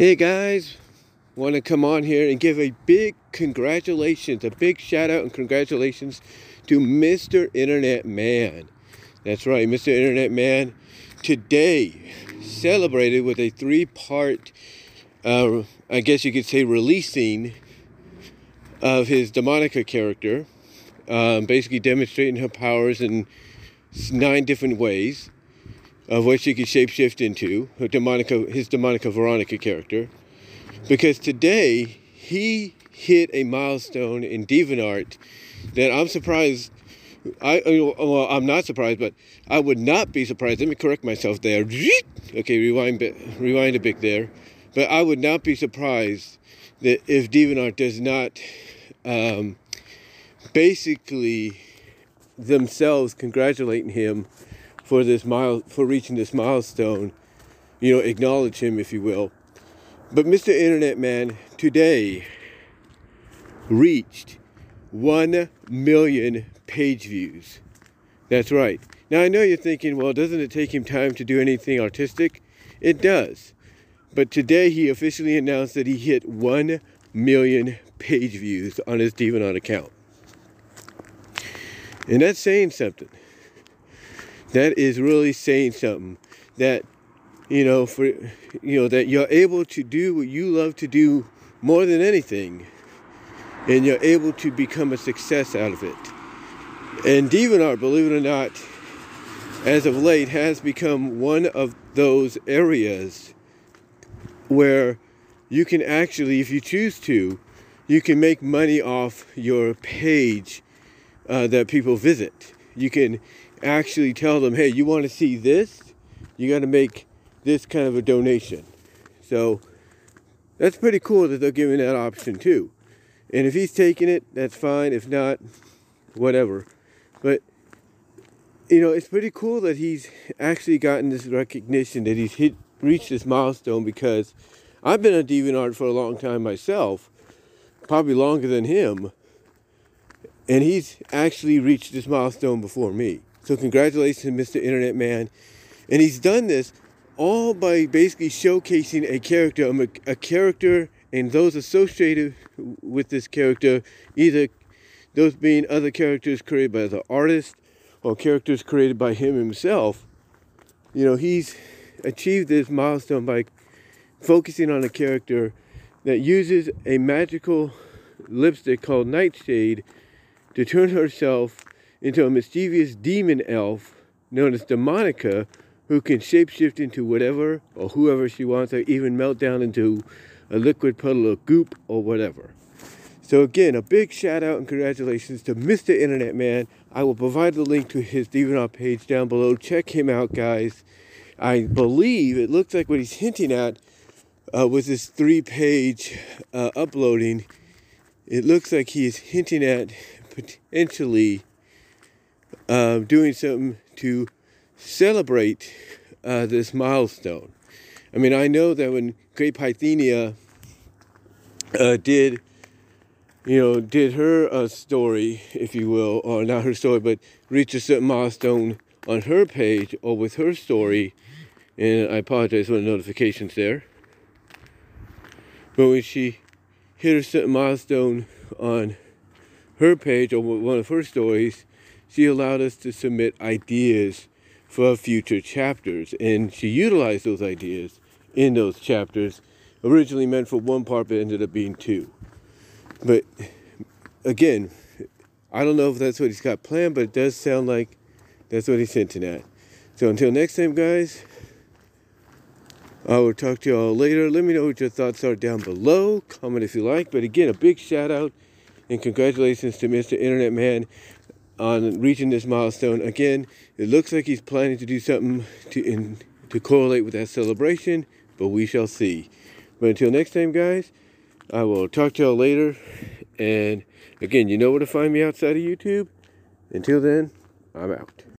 Hey guys, want to come on here and give a big congratulations, a big shout out and congratulations to Mr. Internet Man. That's right, Mr. Internet Man today celebrated with a three part, uh, I guess you could say, releasing of his Demonica character, um, basically demonstrating her powers in nine different ways of what she could shapeshift into, her Demonica, his Demonica Veronica character, because today he hit a milestone in DeviantArt that I'm surprised. I well, I'm not surprised, but I would not be surprised. Let me correct myself there. Okay, rewind, rewind a bit there. But I would not be surprised that if DeviantArt does not um, basically themselves congratulating him for this mile for reaching this milestone you know acknowledge him if you will. But mr internet man today reached 1 million page views. That's right. Now i know you're thinking well doesn't it take him time to do anything artistic? It does. But today he officially announced that he hit 1 million page views on his DeviantArt account. And that's saying something that is really saying something that you know for you know that you're able to do what you love to do more than anything and you're able to become a success out of it. And DeviantArt believe it or not as of late has become one of those areas where you can actually if you choose to you can make money off your page uh, that people visit you can actually tell them, hey, you want to see this? You got to make this kind of a donation. So that's pretty cool that they're giving that option too. And if he's taking it, that's fine. If not, whatever. But you know, it's pretty cool that he's actually gotten this recognition that he's hit reached this milestone because I've been a DeviantArt for a long time myself, probably longer than him, and he's actually reached this milestone before me. So congratulations, Mr. Internet Man. And he's done this all by basically showcasing a character, um, a, a character and those associated with this character, either those being other characters created by the artist or characters created by him himself. You know, he's achieved this milestone by focusing on a character that uses a magical lipstick called Nightshade to turn herself into a mischievous demon elf known as Demonica who can shapeshift into whatever or whoever she wants or even melt down into a liquid puddle of goop or whatever. So again, a big shout out and congratulations to Mr. Internet Man. I will provide the link to his DeviantArt page down below. Check him out, guys. I believe it looks like what he's hinting at uh, with this three-page uh, uploading. It looks like he is hinting at potentially uh, doing something to celebrate uh, this milestone. I mean, I know that when Great Pythenia uh, did, you know, did her uh, story, if you will, or not her story, but reached a certain milestone on her page or with her story, and I apologize for the notifications there. But when she hit a certain milestone on her page or one of her stories, she allowed us to submit ideas for future chapters, and she utilized those ideas in those chapters, originally meant for one part, but ended up being two. But again, I don't know if that's what he's got planned, but it does sound like that's what he's hinting at. So until next time, guys, I will talk to you all later. Let me know what your thoughts are down below. Comment if you like. But again, a big shout out and congratulations to Mr. Internet Man on reaching this milestone. Again, it looks like he's planning to do something to in, to correlate with that celebration, but we shall see. But until next time, guys, I will talk to y'all later. And again, you know where to find me outside of YouTube. Until then, I'm out.